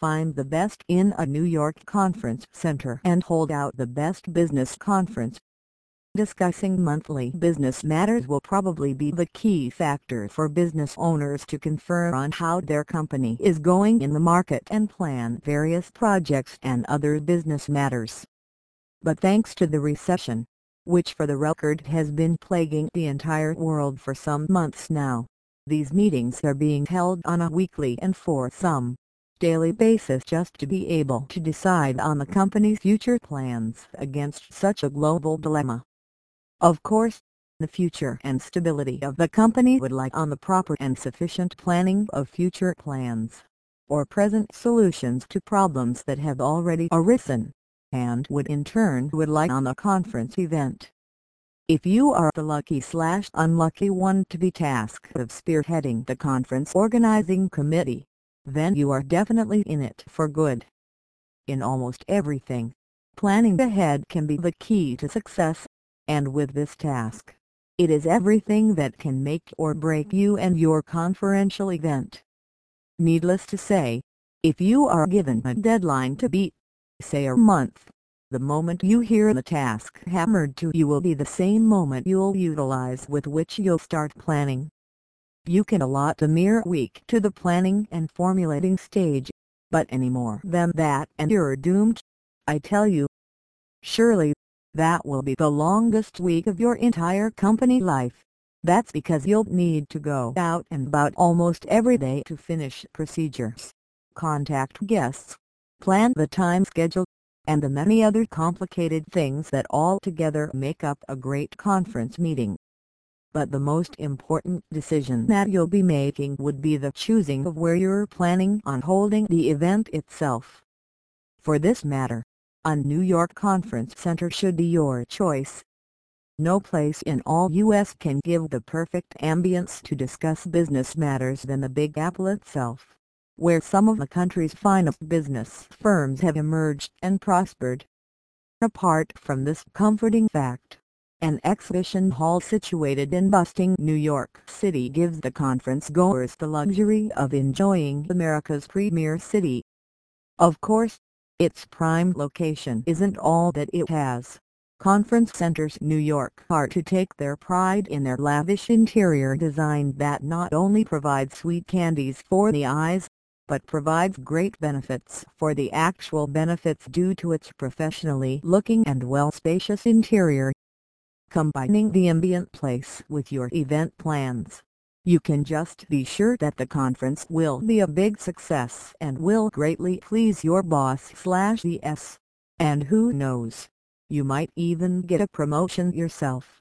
find the best in a New York conference center and hold out the best business conference. Discussing monthly business matters will probably be the key factor for business owners to confer on how their company is going in the market and plan various projects and other business matters. But thanks to the recession, which for the record has been plaguing the entire world for some months now, these meetings are being held on a weekly and for some daily basis just to be able to decide on the company's future plans against such a global dilemma. Of course, the future and stability of the company would lie on the proper and sufficient planning of future plans, or present solutions to problems that have already arisen, and would in turn rely on the conference event. If you are the lucky slash unlucky one to be tasked of spearheading the conference organizing committee, then you are definitely in it for good. In almost everything, planning ahead can be the key to success and with this task, it is everything that can make or break you and your conferential event. Needless to say, if you are given a deadline to beat, say a month, the moment you hear the task hammered to you will be the same moment you'll utilize with which you'll start planning. You can allot a mere week to the planning and formulating stage, but any more than that and you're doomed, I tell you. Surely, that will be the longest week of your entire company life. That's because you'll need to go out and about almost every day to finish procedures, contact guests, plan the time schedule, and the many other complicated things that all together make up a great conference meeting. But the most important decision that you'll be making would be the choosing of where you're planning on holding the event itself. For this matter, a New York Conference Center should be your choice. No place in all U.S. can give the perfect ambience to discuss business matters than the Big Apple itself, where some of the country's finest business firms have emerged and prospered. Apart from this comforting fact, an exhibition hall situated in bustling New York City gives the conference goers the luxury of enjoying America's premier city. Of course, its prime location isn't all that it has. Conference centers New York are to take their pride in their lavish interior design that not only provides sweet candies for the eyes, but provides great benefits for the actual benefits due to its professionally looking and well-spacious interior. Combining the ambient place with your event plans you can just be sure that the conference will be a big success and will greatly please your boss slash ES. And who knows, you might even get a promotion yourself.